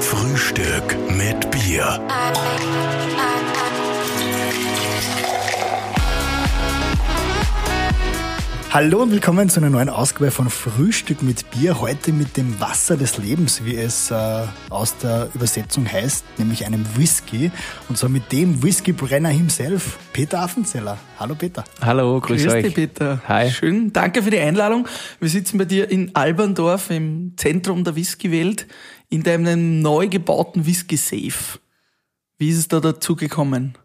Frühstück mit Bier. Hallo und willkommen zu einer neuen Ausgabe von Frühstück mit Bier. Heute mit dem Wasser des Lebens, wie es äh, aus der Übersetzung heißt, nämlich einem Whisky. Und zwar mit dem Whiskybrenner himself, Peter Affenzeller. Hallo Peter. Hallo, grüß, Grüß euch. dich, Peter. Hi. Schön, danke für die Einladung. Wir sitzen bei dir in Alberndorf im Zentrum der Whiskywelt in deinem neu gebauten Whisky Safe. Wie ist es da dazu gekommen?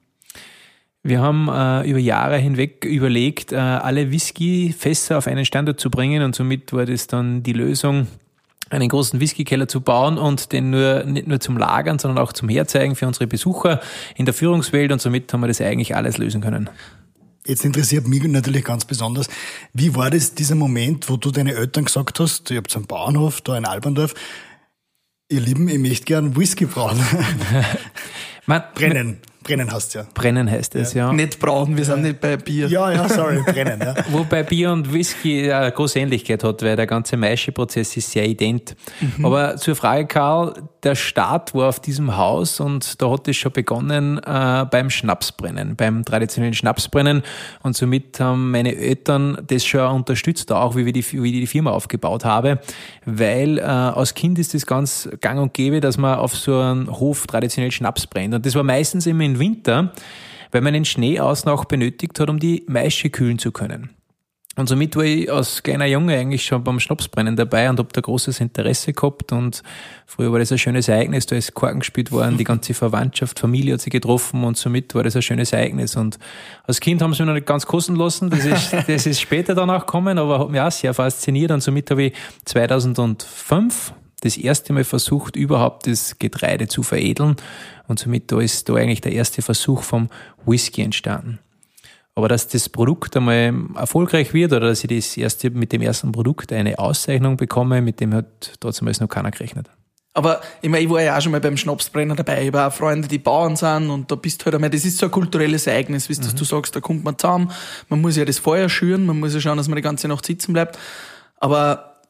Wir haben äh, über Jahre hinweg überlegt, äh, alle Whiskyfässer auf einen Standort zu bringen und somit war das dann die Lösung, einen großen Whiskykeller zu bauen und den nur nicht nur zum Lagern, sondern auch zum Herzeigen für unsere Besucher in der Führungswelt und somit haben wir das eigentlich alles lösen können. Jetzt interessiert mich natürlich ganz besonders, wie war das dieser Moment, wo du deine Eltern gesagt hast, ihr habt einen Bauernhof da in Alberndorf, ihr Lieben, ich möchte gern Whisky brauen. Man, brennen, brennen hast ja. Brennen heißt es, ja. Nicht brauen, wir sind nicht bei Bier. Ja, ja, sorry, brennen, ja. Wobei Bier und Whisky eine große Ähnlichkeit hat, weil der ganze Maischeprozess ist sehr ident. Aber zur Frage, Karl, der Start war auf diesem Haus und da hat es schon begonnen äh, beim Schnapsbrennen, beim traditionellen Schnapsbrennen. Und somit haben meine Eltern das schon unterstützt, auch wie, wir die, wie ich die Firma aufgebaut habe, weil äh, als Kind ist das ganz gang und gäbe, dass man auf so einem Hof traditionell Schnaps brennt. Und das war meistens immer im Winter, weil man den Schnee außen auch benötigt hat, um die Maische kühlen zu können. Und somit war ich als kleiner Junge eigentlich schon beim Schnapsbrennen dabei und habe da großes Interesse gehabt. Und früher war das ein schönes Ereignis, da ist Korken gespielt worden, die ganze Verwandtschaft, Familie hat sich getroffen und somit war das ein schönes Ereignis. Und als Kind haben sie mich noch nicht ganz kosten lassen, das ist, das ist später danach gekommen, aber hat mich auch sehr fasziniert. Und somit habe ich 2005 das erste Mal versucht, überhaupt das Getreide zu veredeln. Und somit da ist da eigentlich der erste Versuch vom Whisky entstanden. Aber dass das Produkt einmal erfolgreich wird oder dass ich das erste, mit dem ersten Produkt eine Auszeichnung bekomme, mit dem hat trotzdem noch keiner gerechnet. Aber ich, meine, ich war ja auch schon mal beim Schnapsbrenner dabei. Ich habe auch Freunde, die Bauern sind und da bist du halt einmal, das ist so ein kulturelles Ereignis, wie mhm. du sagst, da kommt man zusammen, man muss ja das Feuer schüren, man muss ja schauen, dass man die ganze Nacht sitzen bleibt. Aber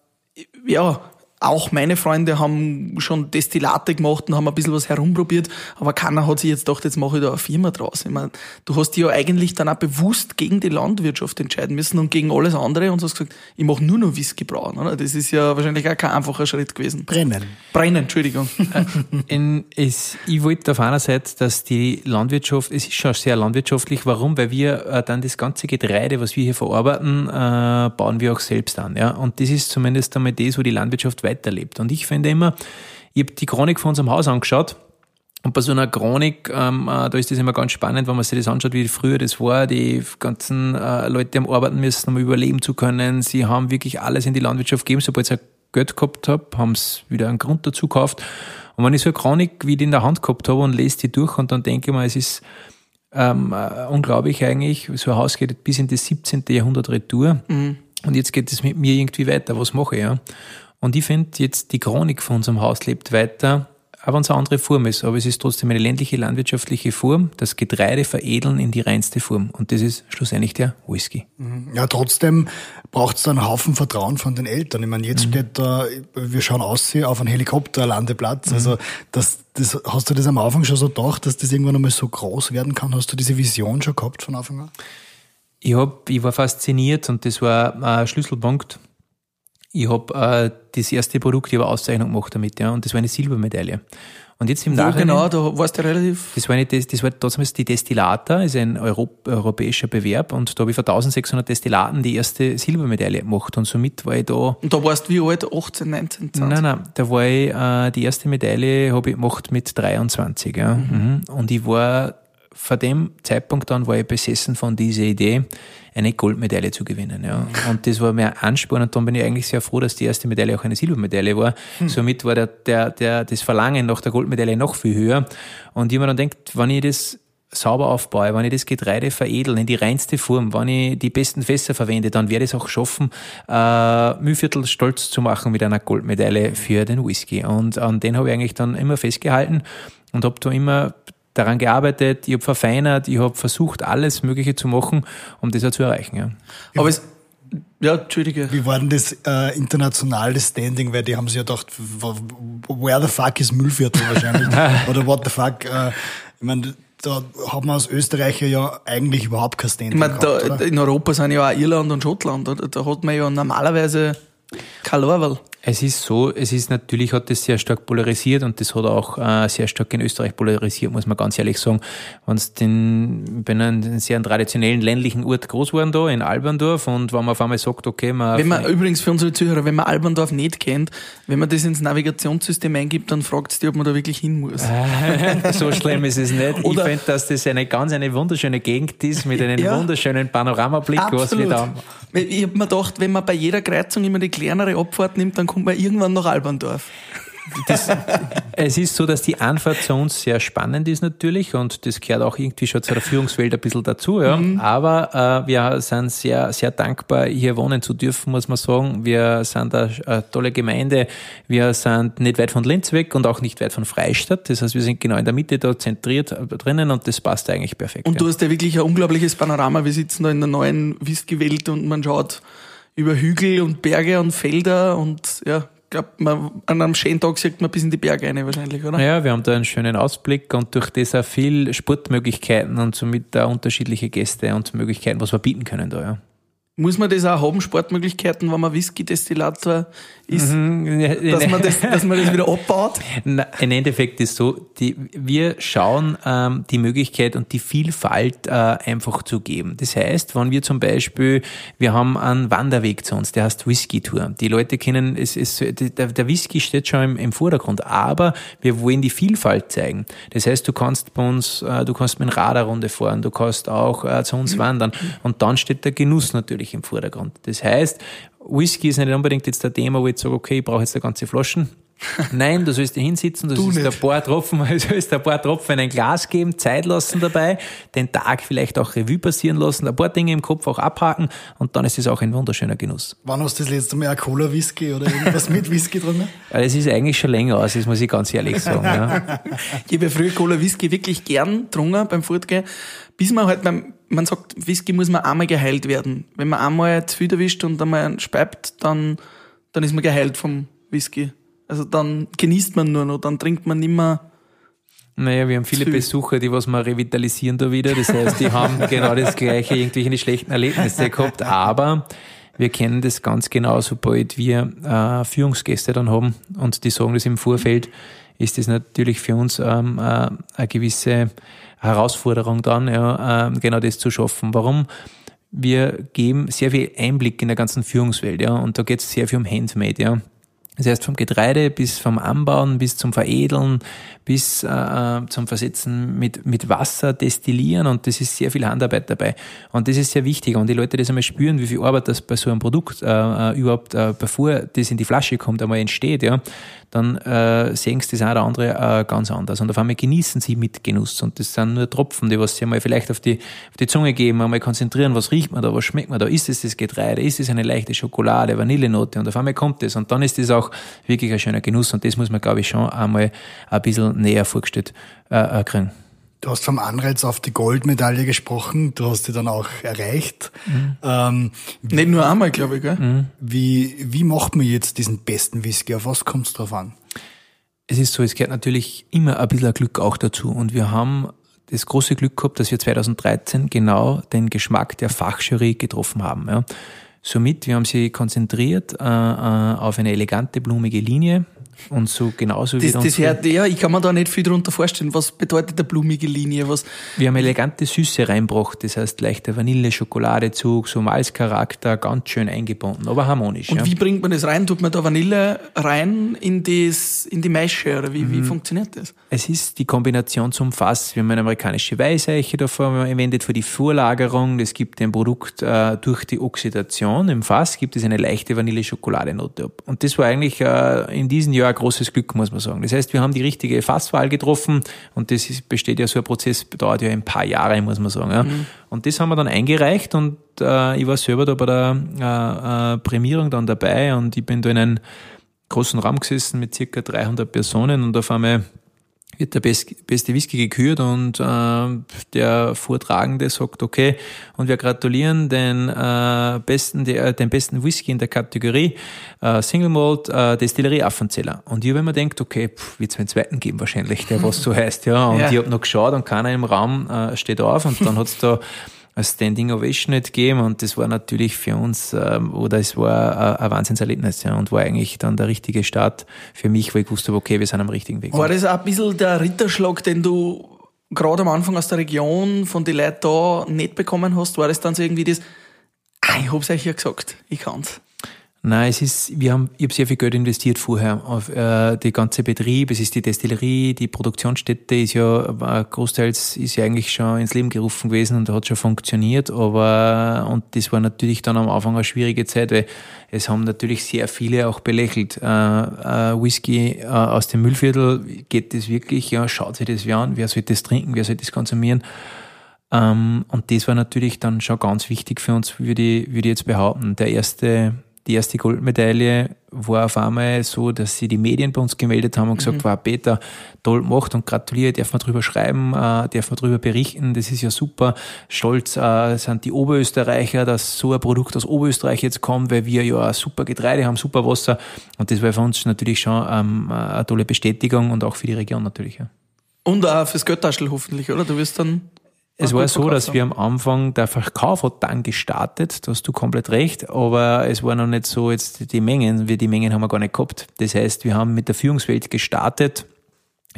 ja, auch meine Freunde haben schon Destillate gemacht und haben ein bisschen was herumprobiert, aber keiner hat sich jetzt gedacht, jetzt mache ich da eine Firma draus. Ich meine, du hast dich ja eigentlich dann auch bewusst gegen die Landwirtschaft entscheiden müssen und gegen alles andere und hast gesagt, ich mache nur noch Whisky brauen. Oder? Das ist ja wahrscheinlich auch kein einfacher Schritt gewesen. Brennen. Brennen, Entschuldigung. In, es, ich wollte auf einer Seite, dass die Landwirtschaft, es ist schon sehr landwirtschaftlich. Warum? Weil wir äh, dann das ganze Getreide, was wir hier verarbeiten, äh, bauen wir auch selbst an. Ja? Und das ist zumindest einmal das, wo die Landwirtschaft weiterlebt. Und ich finde immer, ich habe die Chronik von unserem Haus angeschaut und bei so einer Chronik, ähm, äh, da ist das immer ganz spannend, wenn man sich das anschaut, wie früher das war. Die ganzen äh, Leute haben arbeiten müssen, um überleben zu können. Sie haben wirklich alles in die Landwirtschaft gegeben. Sobald sie Geld gehabt habe, haben sie wieder einen Grund dazu gekauft. Und wenn ich so eine Chronik wie die in der Hand gehabt habe und lese die durch und dann denke ich mir, es ist ähm, äh, unglaublich eigentlich, so ein Haus geht bis in das 17. Jahrhundert retour. Mhm. Und jetzt geht es mit mir irgendwie weiter. Was mache ich? Ja? Und ich finde jetzt, die Chronik von unserem Haus lebt weiter, es eine andere Form ist. Aber es ist trotzdem eine ländliche landwirtschaftliche Form, das Getreide veredeln in die reinste Form. Und das ist schlussendlich der Whisky. Ja, trotzdem braucht es einen Haufen Vertrauen von den Eltern. Ich meine, jetzt mhm. steht da, wir schauen aus auf einen Helikopterlandeplatz. Mhm. Also das, das, hast du das am Anfang schon so gedacht, dass das irgendwann einmal so groß werden kann? Hast du diese Vision schon gehabt von Anfang an? Ich, hab, ich war fasziniert und das war ein Schlüsselpunkt ich habe äh, das erste Produkt, ich habe Auszeichnung gemacht damit, ja, und das war eine Silbermedaille. Und jetzt im Wo Nachhinein. genau, da warst du relativ. Das war, eine, das war damals die Destillata, ist ein Europ, europäischer Bewerb, und da habe ich für 1600 Destillaten die erste Silbermedaille gemacht, und somit war ich da. Und da warst du wie alt? 18, 19, 20? Nein, nein, da war ich, äh, die erste Medaille habe ich gemacht mit 23, ja. Mhm. Und ich war, vor dem Zeitpunkt dann war ich besessen von dieser Idee, eine Goldmedaille zu gewinnen. Ja. Und das war mir Ansporn und dann bin ich eigentlich sehr froh, dass die erste Medaille auch eine Silbermedaille war. Hm. Somit war der, der, der, das Verlangen nach der Goldmedaille noch viel höher. Und ich mir dann denkt, wenn ich das sauber aufbaue, wenn ich das Getreide veredel in die reinste Form, wenn ich die besten Fässer verwende, dann werde ich es auch schaffen, äh, Mühlviertel stolz zu machen mit einer Goldmedaille für den Whisky. Und an den habe ich eigentlich dann immer festgehalten und habe da immer daran gearbeitet, ich habe verfeinert, ich habe versucht, alles Mögliche zu machen, um das auch zu erreichen. Ja. Aber es, Ja, Entschuldige. Wie war denn das äh, internationale Standing? Weil die haben sich ja gedacht, where the fuck ist Müllviertel wahrscheinlich? Oder what the fuck? Äh, ich meine, da hat man als Österreicher ja eigentlich überhaupt kein Standing Ich meine, gehabt, da, oder? in Europa sind ja auch Irland und Schottland. Oder? Da hat man ja normalerweise kein Lorwell. Es ist so, es ist natürlich, hat das sehr stark polarisiert und das hat auch äh, sehr stark in Österreich polarisiert, muss man ganz ehrlich sagen. Wenn es den, bei einem sehr traditionellen ländlichen Ort groß waren da, in Alberndorf, und wenn man auf einmal sagt, okay, man, Wenn man, übrigens für unsere Zuhörer, wenn man Alberndorf nicht kennt, wenn man das ins Navigationssystem eingibt, dann fragt es die, ob man da wirklich hin muss. so schlimm ist es nicht. Oder- ich finde, dass das eine ganz eine wunderschöne Gegend ist, mit einem Ja. wunderschönen Panoramablick, was wir da Ich hab mir gedacht, wenn man bei jeder Kreuzung immer die kleinere Abfahrt nimmt, dann kommt man irgendwann nach Alberndorf. Es ist so, dass die Anfahrt zu uns sehr spannend ist natürlich und das gehört auch irgendwie schon zu der Führungswelt ein bisschen dazu. Ja. Aber äh, wir sind sehr, sehr dankbar, hier wohnen zu dürfen, muss man sagen. Wir sind eine, tolle Gemeinde. Wir sind nicht weit von Linz weg und auch nicht weit von Freistadt. Das heißt, wir sind genau in der Mitte da zentriert äh, drinnen und das passt eigentlich perfekt. Und ja. du hast ja wirklich ein unglaubliches Panorama. Wir sitzen da in der neuen Whisky-Welt und man schaut über Hügel und Berge und Felder und ja, glaub, man, an einem schönen Tag sieht man bis in die Berge rein wahrscheinlich, oder? Ja, wir haben da einen schönen Ausblick und durch das auch viel Sportmöglichkeiten und somit da unterschiedliche Gäste und Möglichkeiten, was wir bieten können da, ja. Muss man das auch haben, Sportmöglichkeiten, wenn man Whisky-Destillator ist, Mhm. dass, man das, dass man das wieder abbaut? Na, Im Endeffekt ist so, die, wir schauen ähm, die Möglichkeit und die Vielfalt äh, einfach zu geben. Das heißt, wenn wir zum Beispiel, wir haben einen Wanderweg zu uns, der heißt Whisky Tour. Die Leute kennen, es ist, der, der Whisky steht schon im, im Vordergrund, aber wir wollen die Vielfalt zeigen. Das heißt, du kannst bei uns, äh, du kannst mit einer Radarrunde fahren, du kannst auch äh, zu uns wandern und dann steht der Genuss natürlich im Vordergrund. Das heißt, Whisky ist nicht unbedingt jetzt der Thema, wo ich sage, okay, ich brauche jetzt eine ganze Flaschen. Nein, du sollst dir hinsitzen, du, Du sollst nicht. ein paar Tropfen, du sollst ein paar Tropfen in ein Glas geben, Zeit lassen dabei, den Tag vielleicht auch Revue passieren lassen, ein paar Dinge im Kopf auch abhaken und dann ist es auch ein wunderschöner Genuss. Wann hast du das letzte Mal ein Cola-Whisky oder irgendwas mit Whisky drin? Weil es ist eigentlich schon länger aus, das muss ich ganz ehrlich sagen. Ja. Ich habe ja früher Cola Whisky wirklich gern getrunken beim Fortgehen, bis man halt beim, man sagt, Whisky muss man einmal geheilt werden. Wenn man einmal zu viel erwischt und einmal speibt, dann, dann ist man geheilt vom Whisky. Also dann genießt man nur noch, dann trinkt man nimmer. Naja, wir haben viele. Besucher, die was wir revitalisieren da wieder. Das heißt, die haben genau das gleiche, irgendwelche schlechten Erlebnisse gehabt. Aber wir kennen das ganz genau, sobald wir äh, Führungsgäste dann haben und die sagen das im Vorfeld, ist das natürlich für uns ähm, äh, eine gewisse Herausforderung dann, ja, ähm, genau das zu schaffen. Warum? Wir geben sehr viel Einblick in der ganzen Führungswelt, ja, und da geht es sehr viel um Handmade, ja. Das heißt, vom Getreide bis vom Anbauen, bis zum Veredeln, bis äh, zum Versetzen mit, mit Wasser, Destillieren und das ist sehr viel Handarbeit dabei. Und das ist sehr wichtig. Und die Leute das einmal spüren, wie viel Arbeit das bei so einem Produkt äh, äh, überhaupt, äh, bevor das in die Flasche kommt, einmal entsteht, ja, dann äh, sehen sie das eine oder andere äh, ganz anders. Und auf einmal genießen sie mit Genuss. Und das sind nur Tropfen, die was sie einmal vielleicht auf die, auf die Zunge geben, einmal konzentrieren, was riecht man da, was schmeckt man da, ist es das Getreide, ist es eine leichte Schokolade, Vanillenote und auf einmal kommt das. Und dann ist das auch wirklich ein schöner Genuss. Und das muss man, glaube ich, schon einmal ein bisschen näher vorgestellt äh, äh, kriegen. Du hast vom Anreiz auf die Goldmedaille gesprochen, du hast die dann auch erreicht. Ähm, Nicht nur einmal, glaube ich, gell? wie, wie macht man jetzt diesen besten Whisky? Auf was kommt es drauf an? Es ist so, es gehört natürlich immer ein bisschen Glück auch dazu. Und wir haben das große Glück gehabt, dass wir 2013 genau den Geschmack der Fachjury getroffen haben. Ja. Somit, wir haben sie konzentriert äh, äh, auf eine elegante, blumige Linie und so genauso Das, wie das hört, ja, ich kann mir da nicht viel drunter vorstellen. Was bedeutet eine blumige Linie? Was, Wir haben elegante Süße reinbracht, das heißt leichter Vanille-Schokoladezug, so Malzcharakter, ganz schön eingebunden, aber harmonisch. und ja. wie bringt man das rein? Tut man da Vanille rein in, das, in die Maische? Oder wie, Mhm. wie funktioniert das? Es ist die Kombination zum Fass. Wir haben eine amerikanische Weißeiche davor verwendet für die Vorlagerung. Das gibt dem Produkt äh, durch die Oxidation im Fass gibt es eine leichte Vanille-Schokoladenote ab. Und das war eigentlich äh, in diesem Jahr ein großes Glück, muss man sagen. Das heißt, wir haben die richtige Fasswahl getroffen und das ist, besteht ja so ein Prozess, dauert ja ein paar Jahre, muss man sagen. Ja. Und das haben wir dann eingereicht und äh, ich war selber da bei der äh, äh, Prämierung dann dabei und ich bin da in einem großen Raum gesessen mit circa 300 Personen und auf einmal wird der beste Whisky gekürt und äh, der Vortragende sagt, okay, und wir gratulieren den äh, besten, der, den besten Whisky in der Kategorie äh, Single Malt äh, Destillerie Affenzeller. Und ich habe mir gedacht, okay, wird es einen zweiten geben wahrscheinlich, der was so heißt, ja. Und ja. ich habe noch geschaut und keiner im Raum äh, steht auf und dann hat's da eine Standing Ovation nicht gegeben und das war natürlich für uns, ähm, oder es war ein Wahnsinnserlebnis ja, und war eigentlich dann der richtige Start für mich, weil ich wusste, okay, wir sind am richtigen Weg. War das auch ein bisschen der Ritterschlag, den du gerade am Anfang aus der Region von den Leuten da nicht bekommen hast? War das dann so irgendwie das, ah, ich hab's euch ja gesagt, ich kann's? Nein, es ist, wir haben, ich habe sehr viel Geld investiert vorher auf äh, die ganze Betrieb. Es ist die Destillerie, die Produktionsstätte ist ja äh, großteils ist ja eigentlich schon ins Leben gerufen gewesen und hat schon funktioniert. Aber und das war natürlich dann am Anfang eine schwierige Zeit, weil es haben natürlich sehr viele auch belächelt. Äh, äh, Whisky äh, aus dem Müllviertel geht das wirklich? Ja, schaut sich das wer an? Wer soll das trinken? Wer soll das konsumieren? Ähm, und das war natürlich dann schon ganz wichtig für uns, würde ich, würde ich jetzt behaupten. Der erste die erste Goldmedaille war auf einmal so, dass sie die Medien bei uns gemeldet haben und gesagt, mhm. wow, Peter, toll gemacht und gratuliere, darf man drüber schreiben, äh, darf man drüber berichten, das ist ja super. Stolz äh, sind die Oberösterreicher, dass so ein Produkt aus Oberösterreich jetzt kommt, weil wir ja super Getreide haben, super Wasser und das war für uns natürlich schon ähm, eine tolle Bestätigung und auch für die Region natürlich. Ja. Und auch fürs Göttaschel hoffentlich, oder? Du wirst dann es war so, dass wir am Anfang, der Verkauf hat dann gestartet, da hast du komplett recht, aber es war noch nicht so jetzt die Mengen, wir die Mengen haben wir gar nicht gehabt. Das heißt, wir haben mit der Führungswelt gestartet,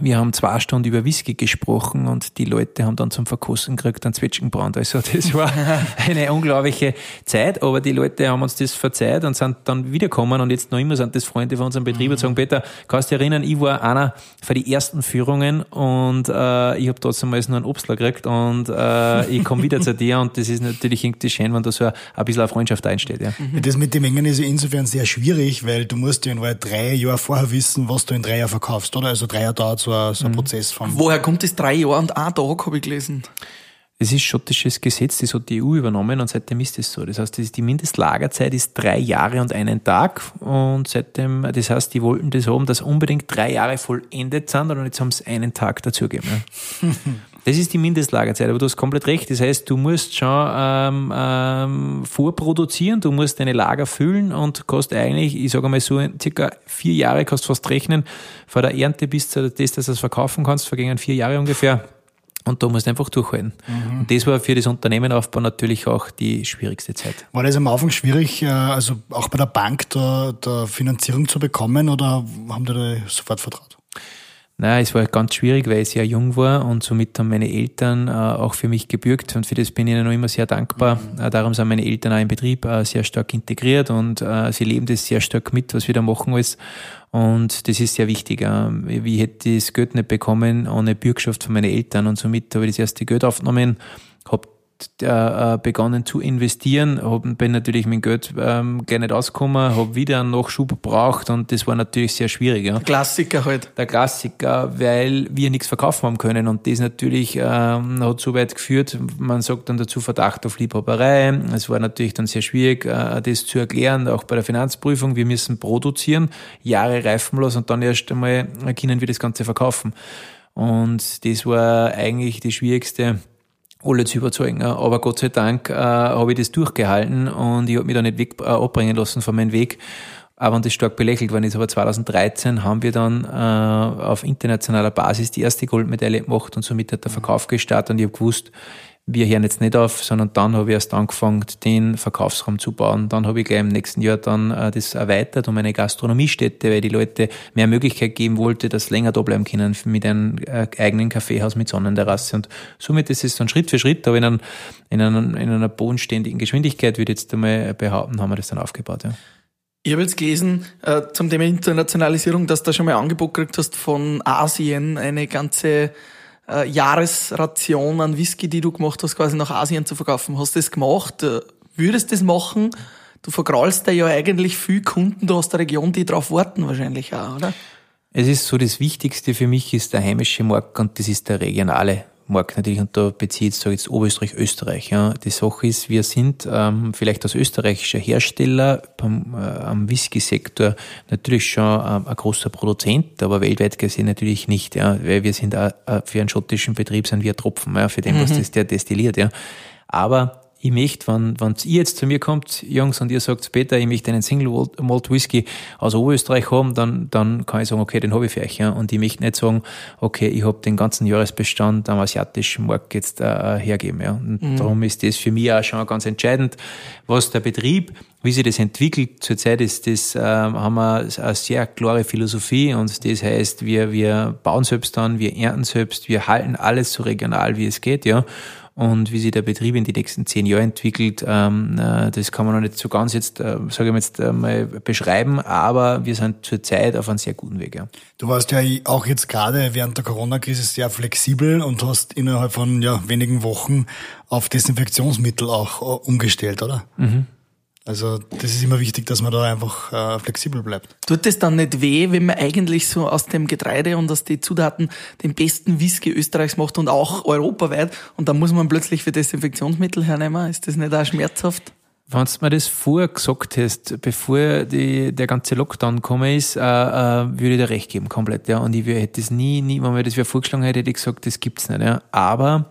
wir haben zwei Stunden über Whisky gesprochen und die Leute haben dann zum Verkosten gekriegt einen Zwetschgenbrand. Also das war eine unglaubliche Zeit, aber die Leute haben uns das verzeiht und sind dann wiedergekommen und jetzt noch immer sind das Freunde von unserem Betrieb und sagen, Peter, kannst du dich erinnern, ich war einer für die ersten Führungen und äh, ich habe trotzdem mal nur einen Obstler gekriegt und äh, ich komme wieder zu dir und das ist natürlich irgendwie schön, wenn da so ein, ein bisschen eine Freundschaft einsteht. Ja. Das mit den Mengen ist insofern sehr schwierig, weil du musst ja in drei Jahre vorher wissen, was du in drei Jahren verkaufst, oder? Also drei Jahre dauert so ein, so ein mhm. Prozess von. Woher kommt das drei Jahre und ein Tag, habe ich gelesen? Es ist schottisches Gesetz, das hat die EU übernommen und seitdem ist es so. Das heißt, die Mindestlagerzeit ist drei Jahre und einen Tag und seitdem, das heißt, die wollten das haben, dass unbedingt drei Jahre vollendet sind und jetzt haben sie einen Tag dazugegeben. Ja. Das ist die Mindestlagerzeit, aber du hast komplett recht. Das heißt, du musst schon ähm, ähm, vorproduzieren, du musst deine Lager füllen und kannst eigentlich, ich sage mal so, circa vier Jahre kannst fast rechnen, vor der Ernte bis zu das, dass du es verkaufen kannst, vergingen vier Jahre ungefähr. Und da musst du einfach durchhalten. Mhm. Und das war für das Unternehmenaufbau natürlich auch die schwierigste Zeit. War das am Anfang schwierig, äh, also auch bei der Bank da, da Finanzierung zu bekommen oder haben die da sofort vertraut? Naja, es war ganz schwierig, weil ich sehr jung war und somit haben meine Eltern äh, auch für mich gebürgt und für das bin ich ihnen noch immer sehr dankbar. Mhm. Äh, darum sind meine Eltern auch im Betrieb äh, sehr stark integriert und äh, sie leben das sehr stark mit, was wir da machen alles. Und das ist sehr wichtig. Ähm, ich hätte das Geld nicht bekommen ohne Bürgschaft von meinen Eltern und somit habe ich das erste Geld aufgenommen, habe äh, begonnen zu investieren, hab, bin natürlich mit Geld ähm, gleich nicht ausgekommen, habe wieder einen Nachschub gebraucht und das war natürlich sehr schwierig. Ja. Der Klassiker halt. Der Klassiker, weil wir nichts verkaufen haben können und das natürlich ähm, hat so weit geführt, man sagt dann dazu Verdacht auf Liebhaberei. Es war natürlich dann sehr schwierig, äh, das zu erklären, auch bei der Finanzprüfung. Wir müssen produzieren, Jahre reifen lassen und dann erst einmal können wir das Ganze verkaufen. Und das war eigentlich das Schwierigste alle zu überzeugen. Aber Gott sei Dank äh, habe ich das durchgehalten und ich habe mich da nicht weg, äh, abbringen lassen von meinem Weg. Aber das stark belächelt worden ist. Aber 2013 haben wir dann äh, auf internationaler Basis die erste Goldmedaille gemacht und somit hat der Verkauf gestartet und ich habe gewusst, wir hören jetzt nicht auf, sondern dann habe ich erst angefangen, den Verkaufsraum zu bauen. Dann habe ich gleich im nächsten Jahr dann äh, das erweitert um eine Gastronomiestätte, weil die Leute mehr Möglichkeit geben wollte, dass sie länger da bleiben können mit einem äh, eigenen Kaffeehaus mit Sonnenterrasse. Und somit ist es dann Schritt für Schritt, aber in, einem, in, einer, in einer bodenständigen Geschwindigkeit, würde ich jetzt einmal behaupten, haben wir das dann aufgebaut. Ja. Ich habe jetzt gelesen äh, zum Thema Internationalisierung, dass du da schon mal Angebot gekriegt hast von Asien, eine ganze äh, Jahresration an Whisky, die du gemacht hast, quasi nach Asien zu verkaufen. Hast du das gemacht? Äh, würdest du das machen? Du vergraulst da ja eigentlich viel Kunden aus der Region, die drauf warten wahrscheinlich auch, oder? Es ist so, das Wichtigste für mich ist der heimische Markt und das ist der regionale Markt natürlich, und da bezieht es jetzt Oberösterreich, Österreich. Ja. Die Sache ist, wir sind ähm, vielleicht als österreichischer Hersteller beim, äh, am Whisky-Sektor natürlich schon ähm, ein großer Produzent, aber weltweit gesehen natürlich nicht, ja, weil wir sind auch, äh, für einen schottischen Betrieb sind wir Tropfen, ja, für den, mhm. was das der destilliert, ja. Aber ich möchte, wenn, wenn ihr jetzt zu mir kommt, Jungs, und ihr sagt, Peter, ich möchte einen Single Malt Whisky aus Oberösterreich haben, dann, dann kann ich sagen, okay, den habe ich für euch. Ja. Und ich möchte nicht sagen, okay, ich habe den ganzen Jahresbestand am asiatischen Markt jetzt äh, hergeben. Ja. Und mhm. darum ist das für mich auch schon ganz entscheidend, was der Betrieb, wie sich das entwickelt. Zurzeit ist das, äh, haben wir eine sehr klare Philosophie und das heißt, wir, wir bauen selbst an, wir ernten selbst, wir halten alles so regional, wie es geht, ja und wie sich der Betrieb in die nächsten zehn Jahre entwickelt, ähm, äh, das kann man noch nicht so ganz jetzt, äh, sage ich mal jetzt äh, mal beschreiben, aber wir sind zurzeit auf einem sehr guten Weg. Ja. Du warst ja auch jetzt gerade während der Corona-Krise sehr flexibel und hast innerhalb von ja, wenigen Wochen auf Desinfektionsmittel auch äh, umgestellt, oder? Mhm. Also das ist immer wichtig, dass man da einfach äh, flexibel bleibt. Tut es dann nicht weh, wenn man eigentlich so aus dem Getreide und aus den Zutaten den besten Whisky Österreichs macht und auch europaweit und dann muss man plötzlich für Desinfektionsmittel hernehmen? Ist das nicht auch schmerzhaft? Wenn du mir das vorher gesagt hast, bevor die, der ganze Lockdown gekommen ist, äh, äh, würde ich dir recht geben, komplett. Ja. Und ich hätte das nie, nie, wenn mir das wer vorgeschlagen hätte, hätte ich gesagt, das gibt's nicht. Ja. Aber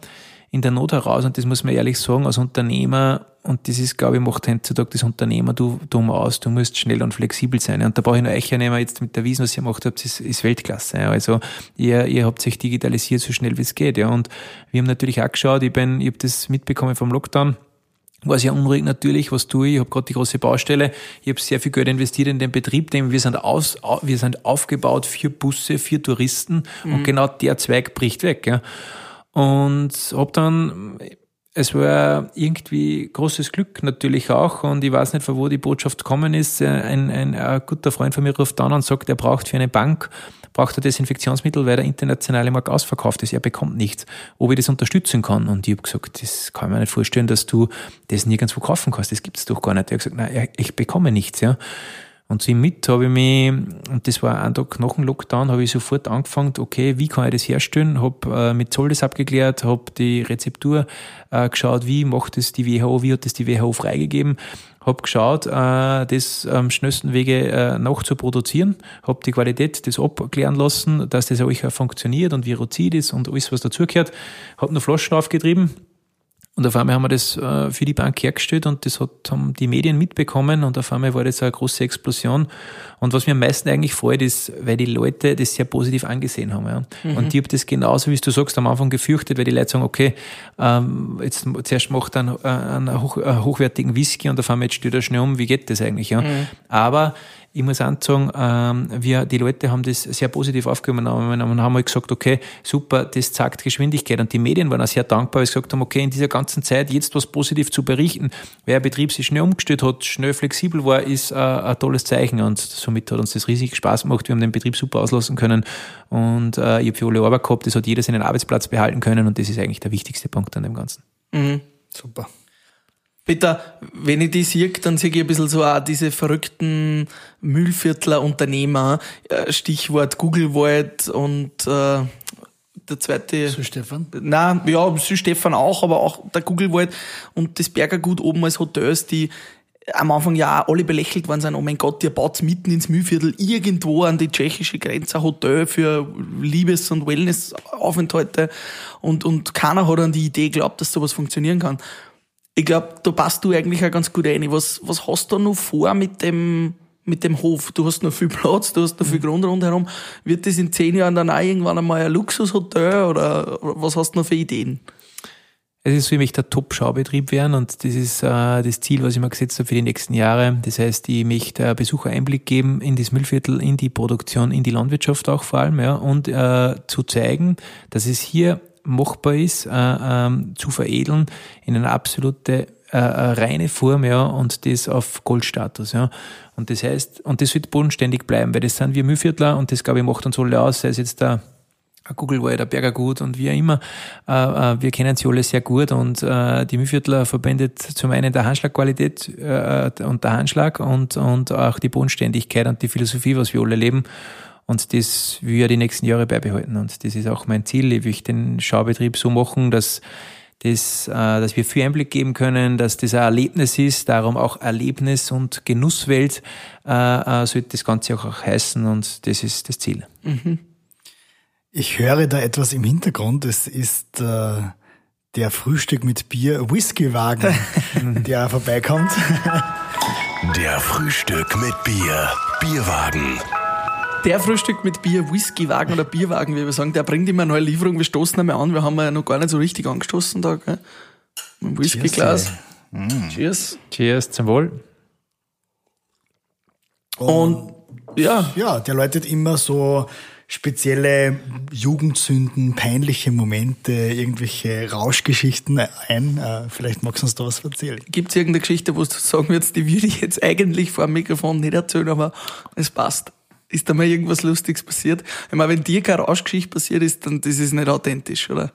in der Not heraus, und das muss man ehrlich sagen, als Unternehmer, und das ist, glaube ich, macht heutzutage das Unternehmer du dumm aus, du musst schnell und flexibel sein. Und da brauche ich noch euch nehmen, jetzt mit der Wiesen, was ihr gemacht habt, ist, ist Weltklasse. Also ihr, ihr habt sich digitalisiert so schnell wie es geht. Ja. Und wir haben natürlich auch geschaut, ich bin, ich habe das mitbekommen vom Lockdown, war sehr unruhig natürlich, was tue ich? Ich habe gerade die große Baustelle. Ich habe sehr viel Geld investiert in den Betrieb, denn wir sind, aus, wir sind aufgebaut für Busse, für Touristen mhm. und genau der Zweig bricht weg. Ja. Und hab dann, es war irgendwie großes Glück natürlich auch und ich weiß nicht, von wo die Botschaft gekommen ist. Ein, ein, ein guter Freund von mir ruft an und sagt, er braucht für eine Bank braucht er Desinfektionsmittel, weil der internationale Markt ausverkauft ist. Er bekommt nichts. Ob ich das unterstützen kann? Und ich habe gesagt, das kann ich mir nicht vorstellen, dass du das nirgendwo kaufen kannst. Das gibt es doch gar nicht. Er hat gesagt, nein, ich bekomme nichts. Ja. Und sie mit habe ich mich, und das war ein Tag nach dem Lockdown, habe ich sofort angefangen, okay, wie kann ich das herstellen? Habe äh, mit Zoll das abgeklärt, habe die Rezeptur äh, geschaut, wie macht das die WHO, wie hat das die WHO freigegeben, habe geschaut, äh, das am schnellsten Wege äh, noch zu produzieren, habe die Qualität das abklären lassen, dass das auch funktioniert und Virozid ist und alles, was dazugehört, habe noch Flaschen aufgetrieben, und auf einmal haben wir das äh, für die Bank hergestellt und das hat, haben die Medien mitbekommen und auf einmal war das eine große Explosion. Und was mir am meisten eigentlich freut, ist, weil die Leute das sehr positiv angesehen haben. Ja. Mhm. Und ich habe das genauso, wie du sagst, am Anfang gefürchtet, weil die Leute sagen, okay, ähm, jetzt zuerst macht er einen, äh, einen, hoch, einen hochwertigen Whisky und auf einmal jetzt steht er schnell um, wie geht das eigentlich? Ja. Mhm. Aber ich muss auch sagen, ähm, wir, die Leute haben das sehr positiv aufgenommen und haben halt gesagt, okay, super, das zeigt Geschwindigkeit. Und die Medien waren auch sehr dankbar, weil sie gesagt haben, okay, in dieser ganzen Zeit jetzt was positiv zu berichten, wer ein Betrieb sich schnell umgestellt hat, schnell flexibel war, ist äh, ein tolles Zeichen. Und somit hat uns das riesig Spaß gemacht. Wir haben den Betrieb super auslassen können. Und äh, ich habe für alle Arbeit gehabt, das hat jeder seinen Arbeitsplatz behalten können. Und das ist eigentlich der wichtigste Punkt an dem Ganzen. Mhm. Super. Peter, wenn ich die sehe, dann sehe ich ein bisschen so auch diese verrückten Müllviertler Unternehmer, äh, Stichwort Googlewald und äh, der zweite. Sü Stefan? Nein, ja, Sü Stefan auch, aber auch der Googlewald und das Bergergut oben als Hotels, die am Anfang ja auch alle belächelt worden sind, oh mein Gott, ihr baut mitten ins Mühlviertel irgendwo an die tschechische Grenze ein Hotel für Liebes- und Wellnessaufenthalte und, und keiner hat an die Idee geglaubt, dass sowas funktionieren kann ich glaube, da passt du eigentlich auch ganz gut rein. Was, was hast du noch vor mit dem, mit dem Hof? Du hast noch viel Platz, du hast noch viel mhm. Grund rundherum. Wird das in zehn Jahren dann auch irgendwann einmal ein Luxushotel oder was hast du noch für Ideen? Es ist für mich der Top-Schaubetrieb werden und das ist äh, das Ziel, was ich mir gesetzt habe für die nächsten Jahre. Das heißt, ich möchte äh, Besucher Einblick geben in das Müllviertel, in die Produktion, in die Landwirtschaft auch vor allem, ja, und äh, zu zeigen, dass es hier machbar ist, äh, ähm, zu veredeln in eine absolute äh, äh, reine Form, ja, und das auf Goldstatus, ja. Und das heißt, und das wird bodenständig bleiben, weil das sind wir Mühlviertler und das, glaube ich, macht uns alle aus, sei es jetzt der Googlewald, der Bergergut und wie auch immer. Äh, äh, wir kennen sie alle sehr gut und äh, die Mühlviertler verbindet zum einen der Handschlagqualität äh, und der Handschlag und, und auch die Bodenständigkeit und die Philosophie, was wir alle leben. Und das will ich ja die nächsten Jahre beibehalten. Und das ist auch mein Ziel. Ich will den Schaubetrieb so machen, dass das, äh, dass wir viel Einblick geben können, dass das ein Erlebnis ist, darum auch Erlebnis und Genusswelt äh, äh, sollte das Ganze auch, auch heißen und das ist das Ziel. Mhm. Ich höre da etwas im Hintergrund. Es ist äh, der Frühstück mit Bier Whiskywagen, der vorbeikommt. Der Frühstück mit Bier Bierwagen. Der Frühstück mit Bier Whiskywagen oder Bierwagen, wie wir sagen, der bringt immer eine neue Lieferung. Wir stoßen einmal an. Wir haben ja noch gar nicht so richtig angestoßen da. Gell? Mit dem Whiskyglas. Mm. Cheers. Cheers zum Wohl. Und ja. Ja, der läutet immer so spezielle Jugendsünden, peinliche Momente, irgendwelche Rauschgeschichten ein. Äh, vielleicht magst du uns da was erzählen. Gibt es irgendeine Geschichte, wo du sagen würdest, die würde ich jetzt eigentlich vor dem Mikrofon nicht erzählen, aber es passt? Ist da mal irgendwas Lustiges passiert? Ich meine, wenn dir keine Rauschgeschichte passiert ist, dann das ist nicht authentisch, oder?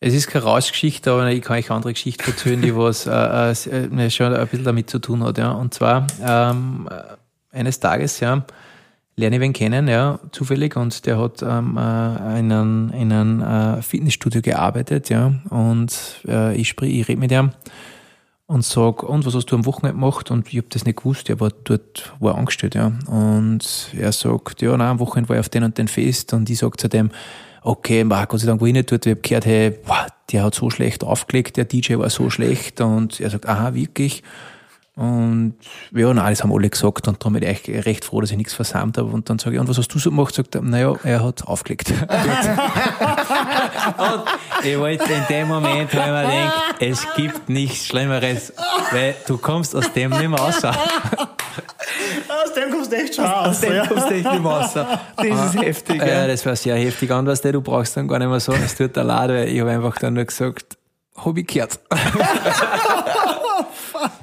Es ist keine Rauschgeschichte, aber ich kann euch andere Geschichte erzählen, die was äh, äh, schon ein bisschen damit zu tun hat. Ja. Und zwar ähm, eines Tages, ja, lerne ich wen kennen, ja, zufällig, und der hat ähm, äh, in einem, in einem äh, Fitnessstudio gearbeitet, ja, und äh, ich ich rede mit ihm und sag, und was hast du am Wochenende gemacht? Und ich hab das nicht gewusst, er war dort, war angestellt, ja. Und er sagt, ja, nein, am Wochenende war ich auf den und den Fest, und ich sag zu dem, okay, Marc, Gott sei Dank war ich nicht dort, ich hab gehört, hey, boah, der hat so schlecht aufgelegt, der DJ war so schlecht, und er sagt, aha, wirklich? Und ja, nein, das haben alle gesagt und darum bin ich echt recht froh, dass ich nichts versammelt habe. Und dann sage ich, und was hast du so gemacht? Sagt er, naja, er hat aufgelegt. und ich wollte in dem Moment, weil man denkt, es gibt nichts Schlimmeres, weil du kommst aus dem nicht mehr raus. aus dem kommst du echt schon raus. Aus dem ja. kommst du echt nicht mehr raus. Das ist heftig. Ja, ja das war sehr heftig. Anders, du brauchst dann gar nicht mehr sagen, es tut der weil ich habe einfach dann nur gesagt, hab ich gehört.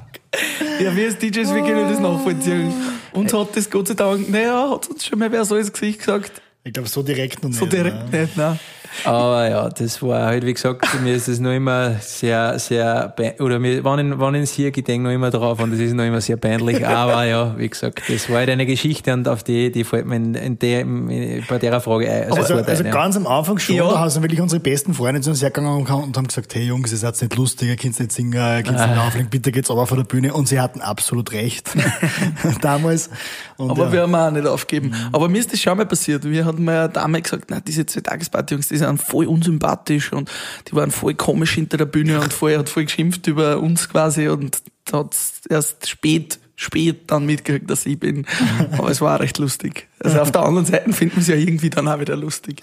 Ja, wir als DJs, wir können das nachvollziehen. Uns hat das Gott sei Dank, naja, hat uns schon mal wer so ins Gesicht gesagt. Ich glaube, so direkt noch nicht. So direkt ne? nicht, nein. Aber ja, das war halt, wie gesagt, mir ist das noch immer sehr, sehr, oder mir, wann, wann ins hier gedenke noch immer drauf und das ist noch immer sehr peinlich. Aber ja, wie gesagt, das war halt eine Geschichte und auf die, die fällt mir in, in der, in, bei der Frage ein. Also, also, also ganz am Anfang schon, ja. da sind wirklich unsere besten Freunde zu uns hergegangen und haben gesagt, hey Jungs, ihr seid nicht lustig, ihr könnt nicht singen, ihr könnt nicht ah. auflegen, bitte geht's aber von der Bühne. Und sie hatten absolut recht. Damals. Und aber ja. wir haben auch nicht aufgegeben. Mhm. Aber mir ist das schon mal passiert. Wir hatten mal eine Dame gesagt, na, diese zwei Tagesparty-Jungs, die sind voll unsympathisch und die waren voll komisch hinter der Bühne und voll, hat voll geschimpft über uns quasi und hat erst spät, spät dann mitgekriegt, dass ich bin. Aber es war recht lustig. Also auf der anderen Seite finden wir es ja irgendwie dann auch wieder lustig.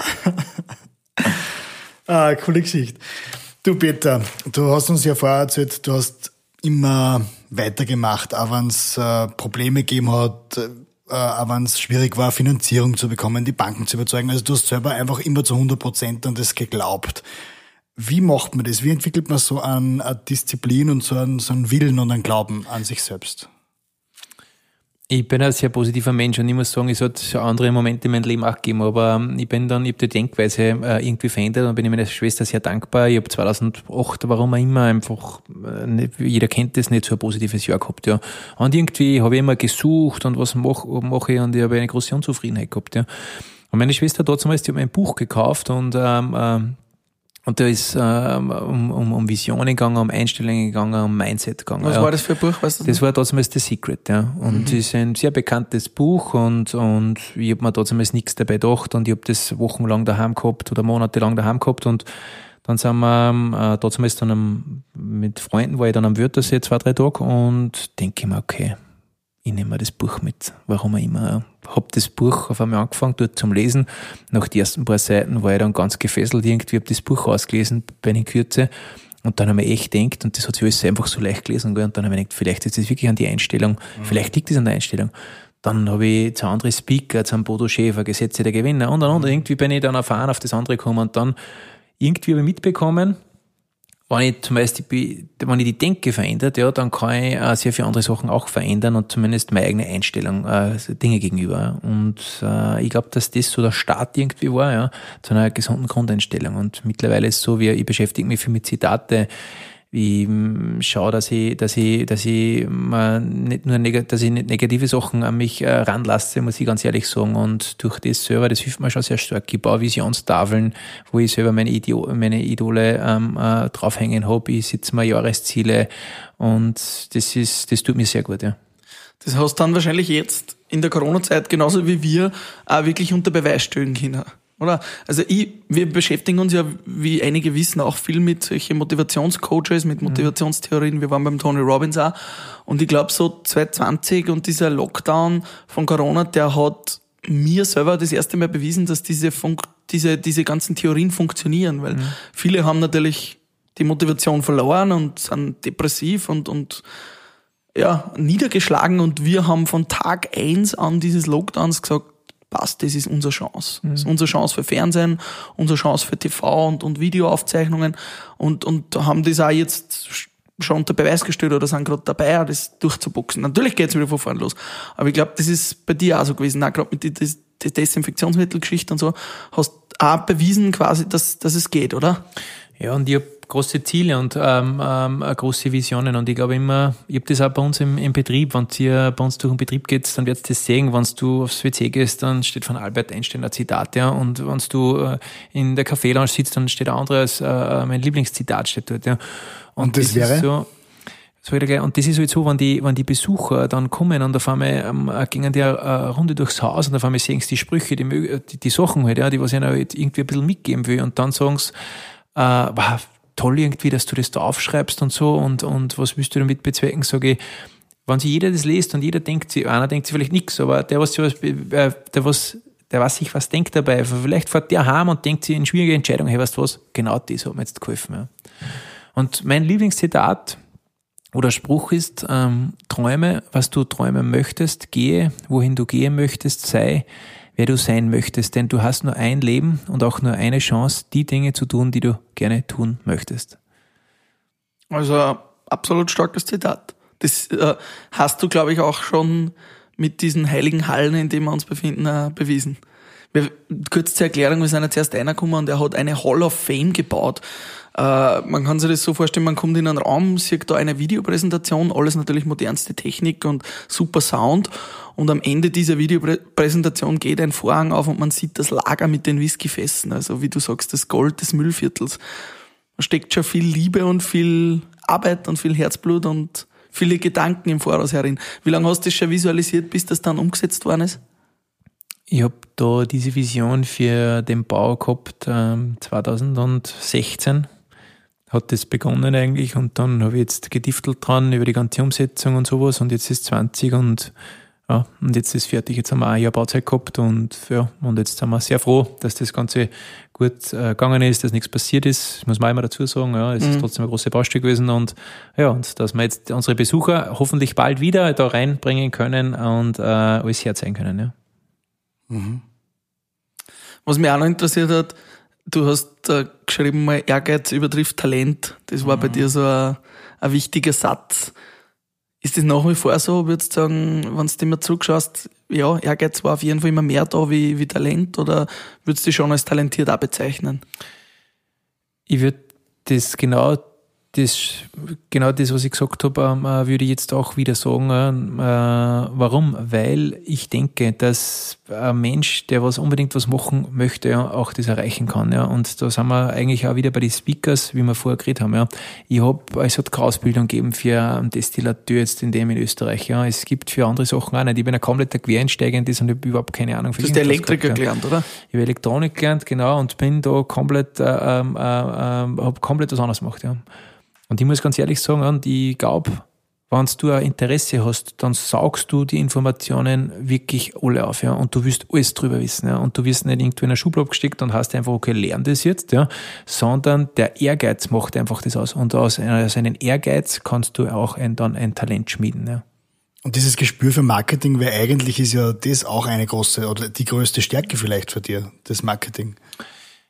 ah, coole Geschichte. Du Peter, du hast uns ja vorher erzählt, du hast immer weitergemacht, auch wenn es äh, Probleme gegeben hat, äh, auch wenn es schwierig war, Finanzierung zu bekommen, die Banken zu überzeugen. Also du hast selber einfach immer zu 100 Prozent an das geglaubt. Wie macht man das? Wie entwickelt man so eine Disziplin und so einen, so einen Willen und einen Glauben an sich selbst? Ich bin ein sehr positiver Mensch und ich muss sagen, es hat andere Momente in meinem Leben auch gegeben, aber ähm, ich bin dann, ich habe die Denkweise äh, irgendwie verändert und bin ich meiner Schwester sehr dankbar. Ich habe 2008, warum auch immer, einfach, äh, jeder kennt das, nicht so ein positives Jahr gehabt, ja. Und irgendwie habe ich immer gesucht und was mache mach ich und ich habe eine große Unzufriedenheit gehabt, ja. Und meine Schwester hat damals, die hat mir ein Buch gekauft und ähm, ähm, und da ist äh, um, um, um Visionen gegangen, um Einstellungen gegangen, um Mindset gegangen. Was ja. war das für ein Buch? Weißt du das war damals The Secret, ja. Und mhm. das ist ein sehr bekanntes Buch und, und ich habe mir damals nichts dabei gedacht und ich habe das wochenlang daheim gehabt oder monatelang daheim gehabt und dann sind wir äh, damals dann am, mit Freunden, war ich dann am Wörthersee zwei, drei Tage und denke ich mir, okay, ich nehme mir das Buch mit, warum auch immer. Hab das Buch auf einmal angefangen, dort zum Lesen. Nach den ersten paar Seiten war ich dann ganz gefesselt irgendwie, habe das Buch ausgelesen bei den Kürze. Und dann habe ich echt gedacht, und das hat sich alles einfach so leicht gelesen, und dann habe ich gedacht, vielleicht ist das wirklich an die Einstellung, mhm. vielleicht liegt es an der Einstellung. Dann habe ich zu anderen Speaker, zu Bodo Schäfer, Gesetze der Gewinner und dann und. Mhm. Irgendwie bin ich dann erfahren auf das andere gekommen und dann irgendwie habe ich mitbekommen, wenn ich zum Beispiel, wenn ich die Denke verändert, ja, dann kann ich äh, sehr viele andere Sachen auch verändern und zumindest meine eigene Einstellung äh, Dinge gegenüber. Und äh, ich glaube, dass das so der Start irgendwie war, ja, zu einer gesunden Grundeinstellung. Und mittlerweile ist es so, wie ich beschäftige mich viel mit Zitate. Ich mm, schaue, dass ich, dass ich, dass ich nicht nur dass ich nicht negative Sachen an mich äh, ranlasse, muss ich ganz ehrlich sagen. Und durch das selber, das hilft mir schon sehr stark. Ich baue Visionstafeln, wo ich selber meine, Idol, meine Idole ähm, äh, draufhängen habe. Ich setze mir Jahresziele und das ist, das tut mir sehr gut, ja. Das hast dann wahrscheinlich jetzt in der Corona-Zeit genauso wie wir auch wirklich unter Beweis stellen können. Oder? Also ich, wir beschäftigen uns ja, wie einige wissen, auch viel mit solchen Motivationscoaches, mit mhm. Motivationstheorien. Wir waren beim Tony Robbins auch. Und ich glaube, so 2020 und dieser Lockdown von Corona, der hat mir selber das erste Mal bewiesen, dass diese, Funk diese, diese ganzen Theorien funktionieren, weil mhm. viele haben natürlich die Motivation verloren und sind depressiv und, und ja, niedergeschlagen und wir haben von Tag eins an dieses Lockdowns gesagt, passt, das ist unsere Chance. Mhm. Das ist unsere Chance für Fernsehen, unsere Chance für TV und, und Videoaufzeichnungen und, und haben das auch jetzt schon unter Beweis gestellt oder sind gerade dabei, das durchzuboxen. Natürlich geht's wieder von vorne los. Aber ich glaube, das ist bei dir auch so gewesen, auch gerade mit der Des Desinfektionsmittelgeschichte und so, hast auch bewiesen quasi, dass, dass es geht, oder? Ja, und ich habe große Ziele und ähm, ähm, große Visionen. Und ich glaube immer, ich habe das auch bei uns im, im Betrieb, wenn ihr bei uns durch den Betrieb geht, dann werdet ihr das sehen, wenn du aufs WC gehst, dann steht von Albert Einstein ein Zitat, ja. Und wenn du äh, in der Kaffeelounge sitzt, dann steht ein anderes, äh, mein Lieblingszitat steht dort, ja. Und, und das, das wäre? So, und das ist halt so, wenn die, wenn die Besucher dann kommen und auf einmal ähm, gehen die eine Runde durchs Haus und auf einmal sehen sie die Sprüche, die, die, die Sachen halt, ja, die was ich ihnen halt irgendwie ein bisschen mitgeben will und dann sagen sie, äh, wow, toll irgendwie, dass du das da aufschreibst und so und, und was willst du damit bezwecken, sage ich, wenn sich jeder das liest und jeder denkt einer denkt sich vielleicht nichts, aber der, was, äh, der, was, der was sich was denkt dabei, vielleicht fährt der heim und denkt sich in schwierige Entscheidungen, hey, weißt du was, genau das hat mir jetzt geholfen. Ja. Und mein Lieblingszitat oder Spruch ist, ähm, träume, was du träumen möchtest, gehe, wohin du gehen möchtest, sei, wer du sein möchtest, denn du hast nur ein Leben und auch nur eine Chance, die Dinge zu tun, die du gerne tun möchtest. Also absolut starkes Zitat. Das äh, hast du, glaube ich, auch schon mit diesen heiligen Hallen, in denen wir uns befinden, äh, bewiesen. Wir, kurz zur Erklärung, wir sind jetzt erst einer gekommen und er hat eine Hall of Fame gebaut. Äh, man kann sich das so vorstellen, man kommt in einen Raum, sieht da eine Videopräsentation, alles natürlich modernste Technik und super Sound. Und am Ende dieser Videopräsentation geht ein Vorhang auf und man sieht das Lager mit den Whiskyfässen. Also wie du sagst, das Gold des Müllviertels. Da steckt schon viel Liebe und viel Arbeit und viel Herzblut und viele Gedanken im Voraus herin. Wie lange hast du das schon visualisiert, bis das dann umgesetzt worden ist? Ich habe da diese Vision für den Bau gehabt ähm, 2016 hat das begonnen eigentlich und dann habe ich jetzt gediftelt dran über die ganze Umsetzung und sowas und jetzt ist 20 und ja, und jetzt ist fertig. Jetzt haben wir ein Jahr Bauzeit gehabt und ja, und jetzt sind wir sehr froh, dass das Ganze gut äh, gegangen ist, dass nichts passiert ist. Das muss man immer dazu sagen. Ja, es mhm. ist trotzdem ein großes Baustück gewesen und ja, und dass wir jetzt unsere Besucher hoffentlich bald wieder da reinbringen können und äh, alles herzeigen können. Ja. Mhm. Was mich auch noch interessiert hat, du hast äh, geschrieben mal, Ehrgeiz übertrifft Talent. Das war mhm. bei dir so ein, ein wichtiger Satz. Ist das nach wie vor so, würdest du sagen, wenn du immer zurückschaust, ja, Ehrgeiz war auf jeden Fall immer mehr da wie, wie Talent oder würdest du dich schon als talentiert auch bezeichnen? Ich würde das genau das, genau das, was ich gesagt habe, ähm, äh, würde ich jetzt auch wieder sagen. Äh, warum? Weil ich denke, dass ein Mensch, der was unbedingt was machen möchte, ja, auch das erreichen kann. Ja. Und da sind wir eigentlich auch wieder bei den Speakers, wie wir vorher geredet haben. Ja. Ich habe, es hat keine Ausbildung gegeben für einen Destillateur jetzt in dem in Österreich. Ja. Es gibt für andere Sachen auch nicht. Ich bin ein kompletter Quereinsteiger in das und habe überhaupt keine Ahnung. Du hast Elektriker gehabt, gelernt, oder? Ich habe Elektronik gelernt, genau, und bin da komplett, äh, äh, äh, habe komplett was anderes gemacht. Ja. Und ich muss ganz ehrlich sagen, und ich glaube, wenn du ein Interesse hast, dann saugst du die Informationen wirklich alle auf, ja, und du wirst alles drüber wissen, ja, und du wirst nicht irgendwo in eine Schublade gesteckt und hast einfach, okay, lern das jetzt, ja, sondern der Ehrgeiz macht einfach das aus. Und aus, aus einem Ehrgeiz kannst du auch ein, dann ein Talent schmieden, ja. Und dieses Gespür für Marketing, weil eigentlich ist ja das auch eine große oder die größte Stärke vielleicht für dir, das Marketing.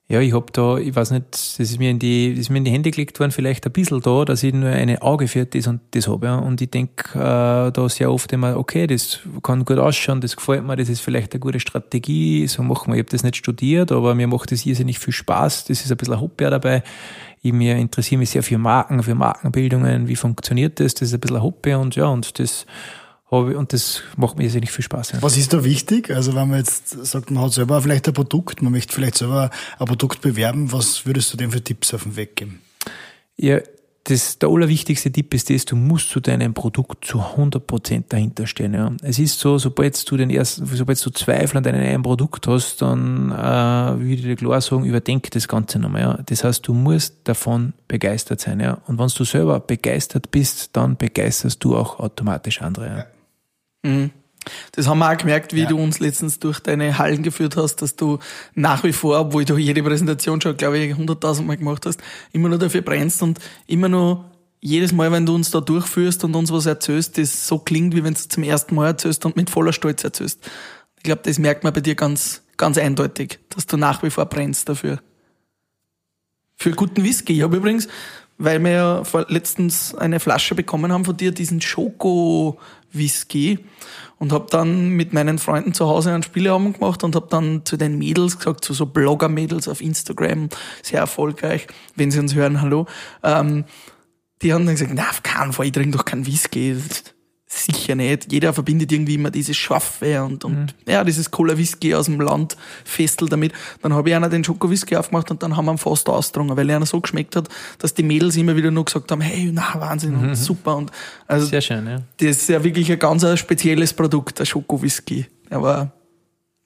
Ja, ich hab da, ich weiß nicht, das ist mir in die, das ist mir in die Hände gelegt worden, vielleicht ein bisschen da, dass ich nur ein Auge für das und das habe. Ja. Und ich denk äh, da sehr oft immer, okay, das kann gut ausschauen, das gefällt mir, das ist vielleicht eine gute Strategie, so machen wir. Ich habe das nicht studiert, aber mir macht das irrsinnig viel Spaß. Das ist ein bisschen ein Hobby dabei. Ich mir interessiere mich sehr für Marken, für Markenbildungen, wie funktioniert das, das ist ein bisschen ein Hobby und ja, und das habe ich, und das macht mir irrsinnig viel Spaß. Was ist da wichtig? Also wenn man jetzt sagt, man hat selber vielleicht ein Produkt, man möchte vielleicht selber ein Produkt bewerben, was würdest du dem für Tipps auf den Weg geben? Ja, das, der allerwichtigste Tipp ist das, du musst zu deinem Produkt zu 100% dahinter stehen. Ja. Es ist so, sobald du den ersten, sobald du Zweifel an deinem eigenen Produkt hast, dann, äh, würde ich dir klar sagen, überdenk das Ganze nochmal. Ja. Das heißt, du musst davon begeistert sein. Ja. Und wenn du selber begeistert bist, dann begeisterst du auch automatisch andere. Ja. Mhm. Das haben wir auch gemerkt, wie ja. du uns letztens durch deine Hallen geführt hast, dass du nach wie vor, obwohl du jede Präsentation schon, glaube ich, hunderttausend Mal gemacht hast, immer nur dafür brennst und immer nur jedes Mal, wenn du uns da durchführst und uns was erzählst, das so klingt, wie wenn du es zum ersten Mal erzählst und mit voller Stolz erzählst. Ich glaube, das merkt man bei dir ganz, ganz eindeutig, dass du nach wie vor brennst dafür. Für guten Whisky. Ich habe übrigens, weil wir ja letztens eine Flasche bekommen haben von dir, diesen Schoko Whisky und habe dann mit meinen Freunden zu Hause einen Spieleabend gemacht und habe dann zu den Mädels gesagt, zu so Blogger-Mädels auf Instagram, sehr erfolgreich, wenn sie uns hören, hallo, ähm, die haben dann gesagt, na, auf keinen Fall, ich trinke doch keinen Whisky sicher nicht. Jeder verbindet irgendwie immer dieses Scharfe und, und mhm. ja, dieses Cola Whisky aus dem Land Festel damit. Dann habe ich einer den Schoko Whisky aufgemacht und dann haben wir ihn fast ausgetrunken, weil er so geschmeckt hat, dass die Mädels immer wieder nur gesagt haben, hey, na, Wahnsinn mhm. und super. Und also, Sehr schön, ja. Das ist ja wirklich ein ganz spezielles Produkt, der Schoko Whisky. Er war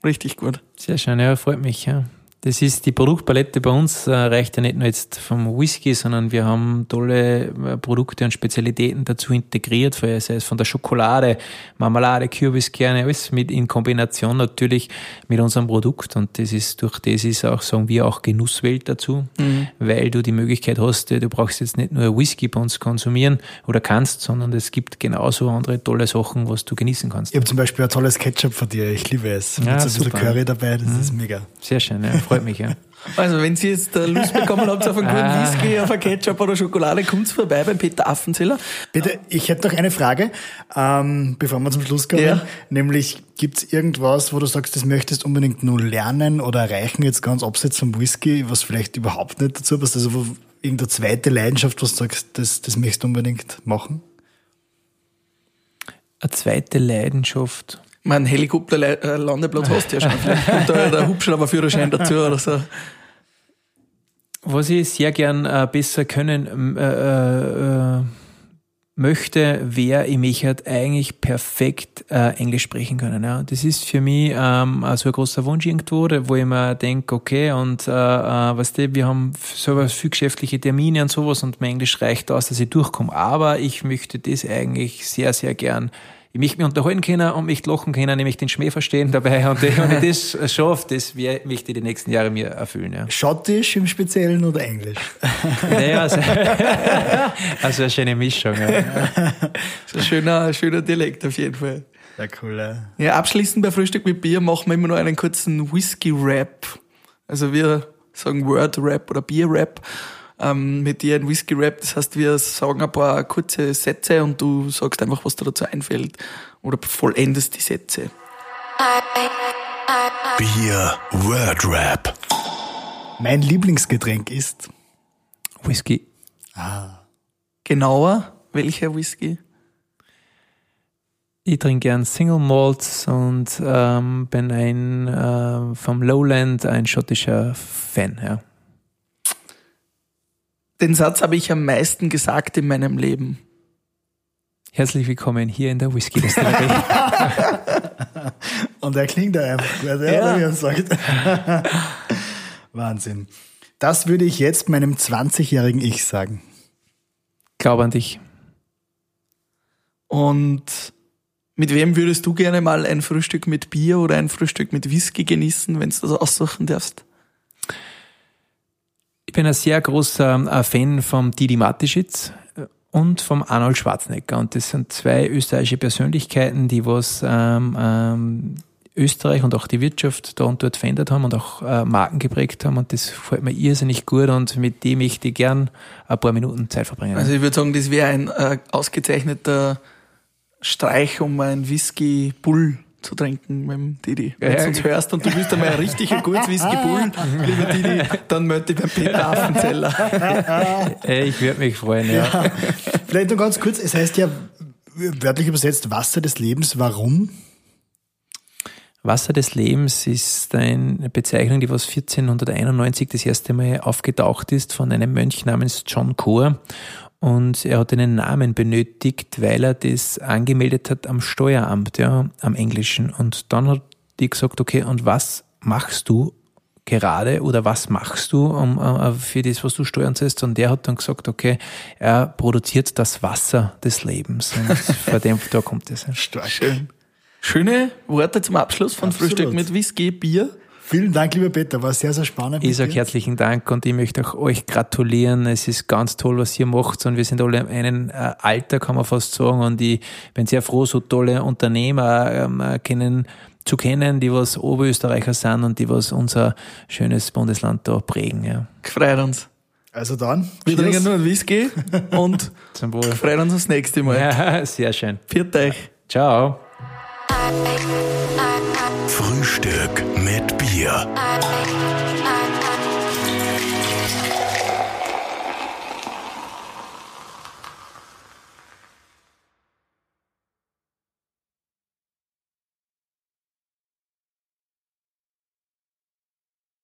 richtig gut. Sehr schön, ja, freut mich, ja. Das ist die Produktpalette bei uns, äh, reicht ja nicht nur jetzt vom Whisky, sondern wir haben tolle äh, Produkte und Spezialitäten dazu integriert, sei es von der Schokolade, Marmelade, Kürbiskerne, alles mit in Kombination natürlich mit unserem Produkt. Und das ist durch das ist auch, sagen wir, auch Genusswelt dazu, mhm. Weil du die Möglichkeit hast, du brauchst jetzt nicht nur Whisky bei uns konsumieren oder kannst, sondern es gibt genauso andere tolle Sachen, was du genießen kannst. Ich habe zum Beispiel ein tolles Ketchup von dir, ich liebe es. Mit ja, so ein bisschen Curry dabei, das mhm. ist mega. Sehr schön, ja freut mich, ja. Also, wenn Sie jetzt Lust bekommen habt auf einen guten ah. Whisky, auf einen Ketchup oder Schokolade, kommt vorbei beim Peter Affenzeller. Bitte, ich hätte noch eine Frage, ähm, bevor wir zum Schluss kommen. Ja. Nämlich, gibt es irgendwas, wo du sagst, das möchtest unbedingt nur lernen oder erreichen, jetzt ganz abseits vom Whisky, was vielleicht überhaupt nicht dazu passt? Also, wo irgendeine zweite Leidenschaft, was du sagst, das, das möchtest du unbedingt machen? Eine zweite Leidenschaft mein Helikopterlandeplatz äh, hast du ja schon. Vielleicht kommt da der Hubschrauberführerschein dazu oder so. Was ich sehr gern äh, besser können äh, äh, äh möchte, wäre, ich möchte halt eigentlich perfekt äh, Englisch sprechen können. Ja. Das ist für mich ähm, so ein großer Wunsch irgendwo, wo ich mir denke, okay, und äh, weißt du, wir haben so viel geschäftliche Termine und sowas und mein Englisch reicht aus, dass ich durchkomme. Aber ich möchte das eigentlich sehr, sehr gern ich möchte mich unterhalten können und mich lachen können, nämlich den Schmäh verstehen dabei. Und wenn ich das schaffe, das möchte ich die nächsten Jahre mir erfüllen. Ja. Schottisch im Speziellen oder Englisch? Naja, also, also eine schöne Mischung. Ja. So ein schöner, schöner Dialekt auf jeden Fall. Ja, cool. Ja. ja, abschließend bei Frühstück mit Bier machen wir immer noch einen kurzen Whisky-Rap. Also wir sagen Word-Rap oder Bier-Rap ähm, mit dir ein Whisky-Rap. Das heißt, wir sagen ein paar kurze Sätze und du sagst einfach, was dir dazu einfällt oder vollendest die Sätze. Bier Word Rap. Mein Lieblingsgetränk ist Whisky. Ah. Genauer, welcher Whisky? Ich trinke gern Single Malts und ähm, bin ein äh, vom Lowland ein schottischer Fan. Ja. Den Satz habe ich am meisten gesagt in meinem Leben. Herzlich willkommen hier in der Whisky Destillerie. Und er klingt da einfach gut, ja. wie er sagt. Wahnsinn. Das würde ich jetzt meinem 20-jährigen Ich sagen. Glaub an dich. Und mit wem würdest du gerne mal ein Frühstück mit Bier oder ein Frühstück mit Whisky genießen, wenn du das aussuchen darfst? Ich bin ein sehr großer äh, Fan vom Didi Matischitz äh, und vom Arnold Schwarzenegger. Und das sind zwei österreichische Persönlichkeiten, die was ähm, ähm, Österreich und auch die Wirtschaft da und dort verändert haben und auch äh, Marken geprägt haben und das gefällt mir irrsinnig gut und mit dem möchte ich gern ein paar Minuten Zeit verbringen. Also ich würde sagen, das wäre ein äh, ausgezeichneter Streich, um ein Whisky Bull zu trinken mit dem Didi. Wenn du uns hörst und du willst einmal ein richtiger gutes Whisky Bull, lieber Didi, dann melde ich beim Peter Affenzeller. ich würde mich freuen, ja. ja. Vielleicht nur ganz kurz, es heißt ja wörtlich übersetzt Wasser des Lebens. Warum? Wasser des Lebens ist eine Bezeichnung, die was 1491 das erste Mal aufgetaucht ist von einem Mönch namens John Core. Und er hat einen Namen benötigt, weil er das angemeldet hat am Steueramt, ja, am Englischen. Und dann hat die gesagt, okay, und was machst du gerade oder was machst du um, uh, für das, was du steuern sollst? Und der hat dann gesagt, okay, er produziert das Wasser des Lebens. Und vor dem, da kommt es. Schön. Schöne Worte zum Abschluss von Absolut. Frühstück mit Whisky, Bier. Vielen Dank, lieber Peter, war sehr, sehr spannend. Ich sage herzlichen Dank und ich möchte auch euch gratulieren. Es ist ganz toll, was ihr macht und wir sind alle in einem äh, Alter, kann man fast sagen. Und ich bin sehr froh, so tolle Unternehmer ähm, kennen zu kennen, die was Oberösterreicher sind und die was unser schönes Bundesland da prägen. Ja. Freut uns. Also dann. Wir cheers. trinken nur einen Whisky und freuen uns aufs nächste Mal. Ja, sehr schön. Viert euch. Ciao. Frühstück mit Bier.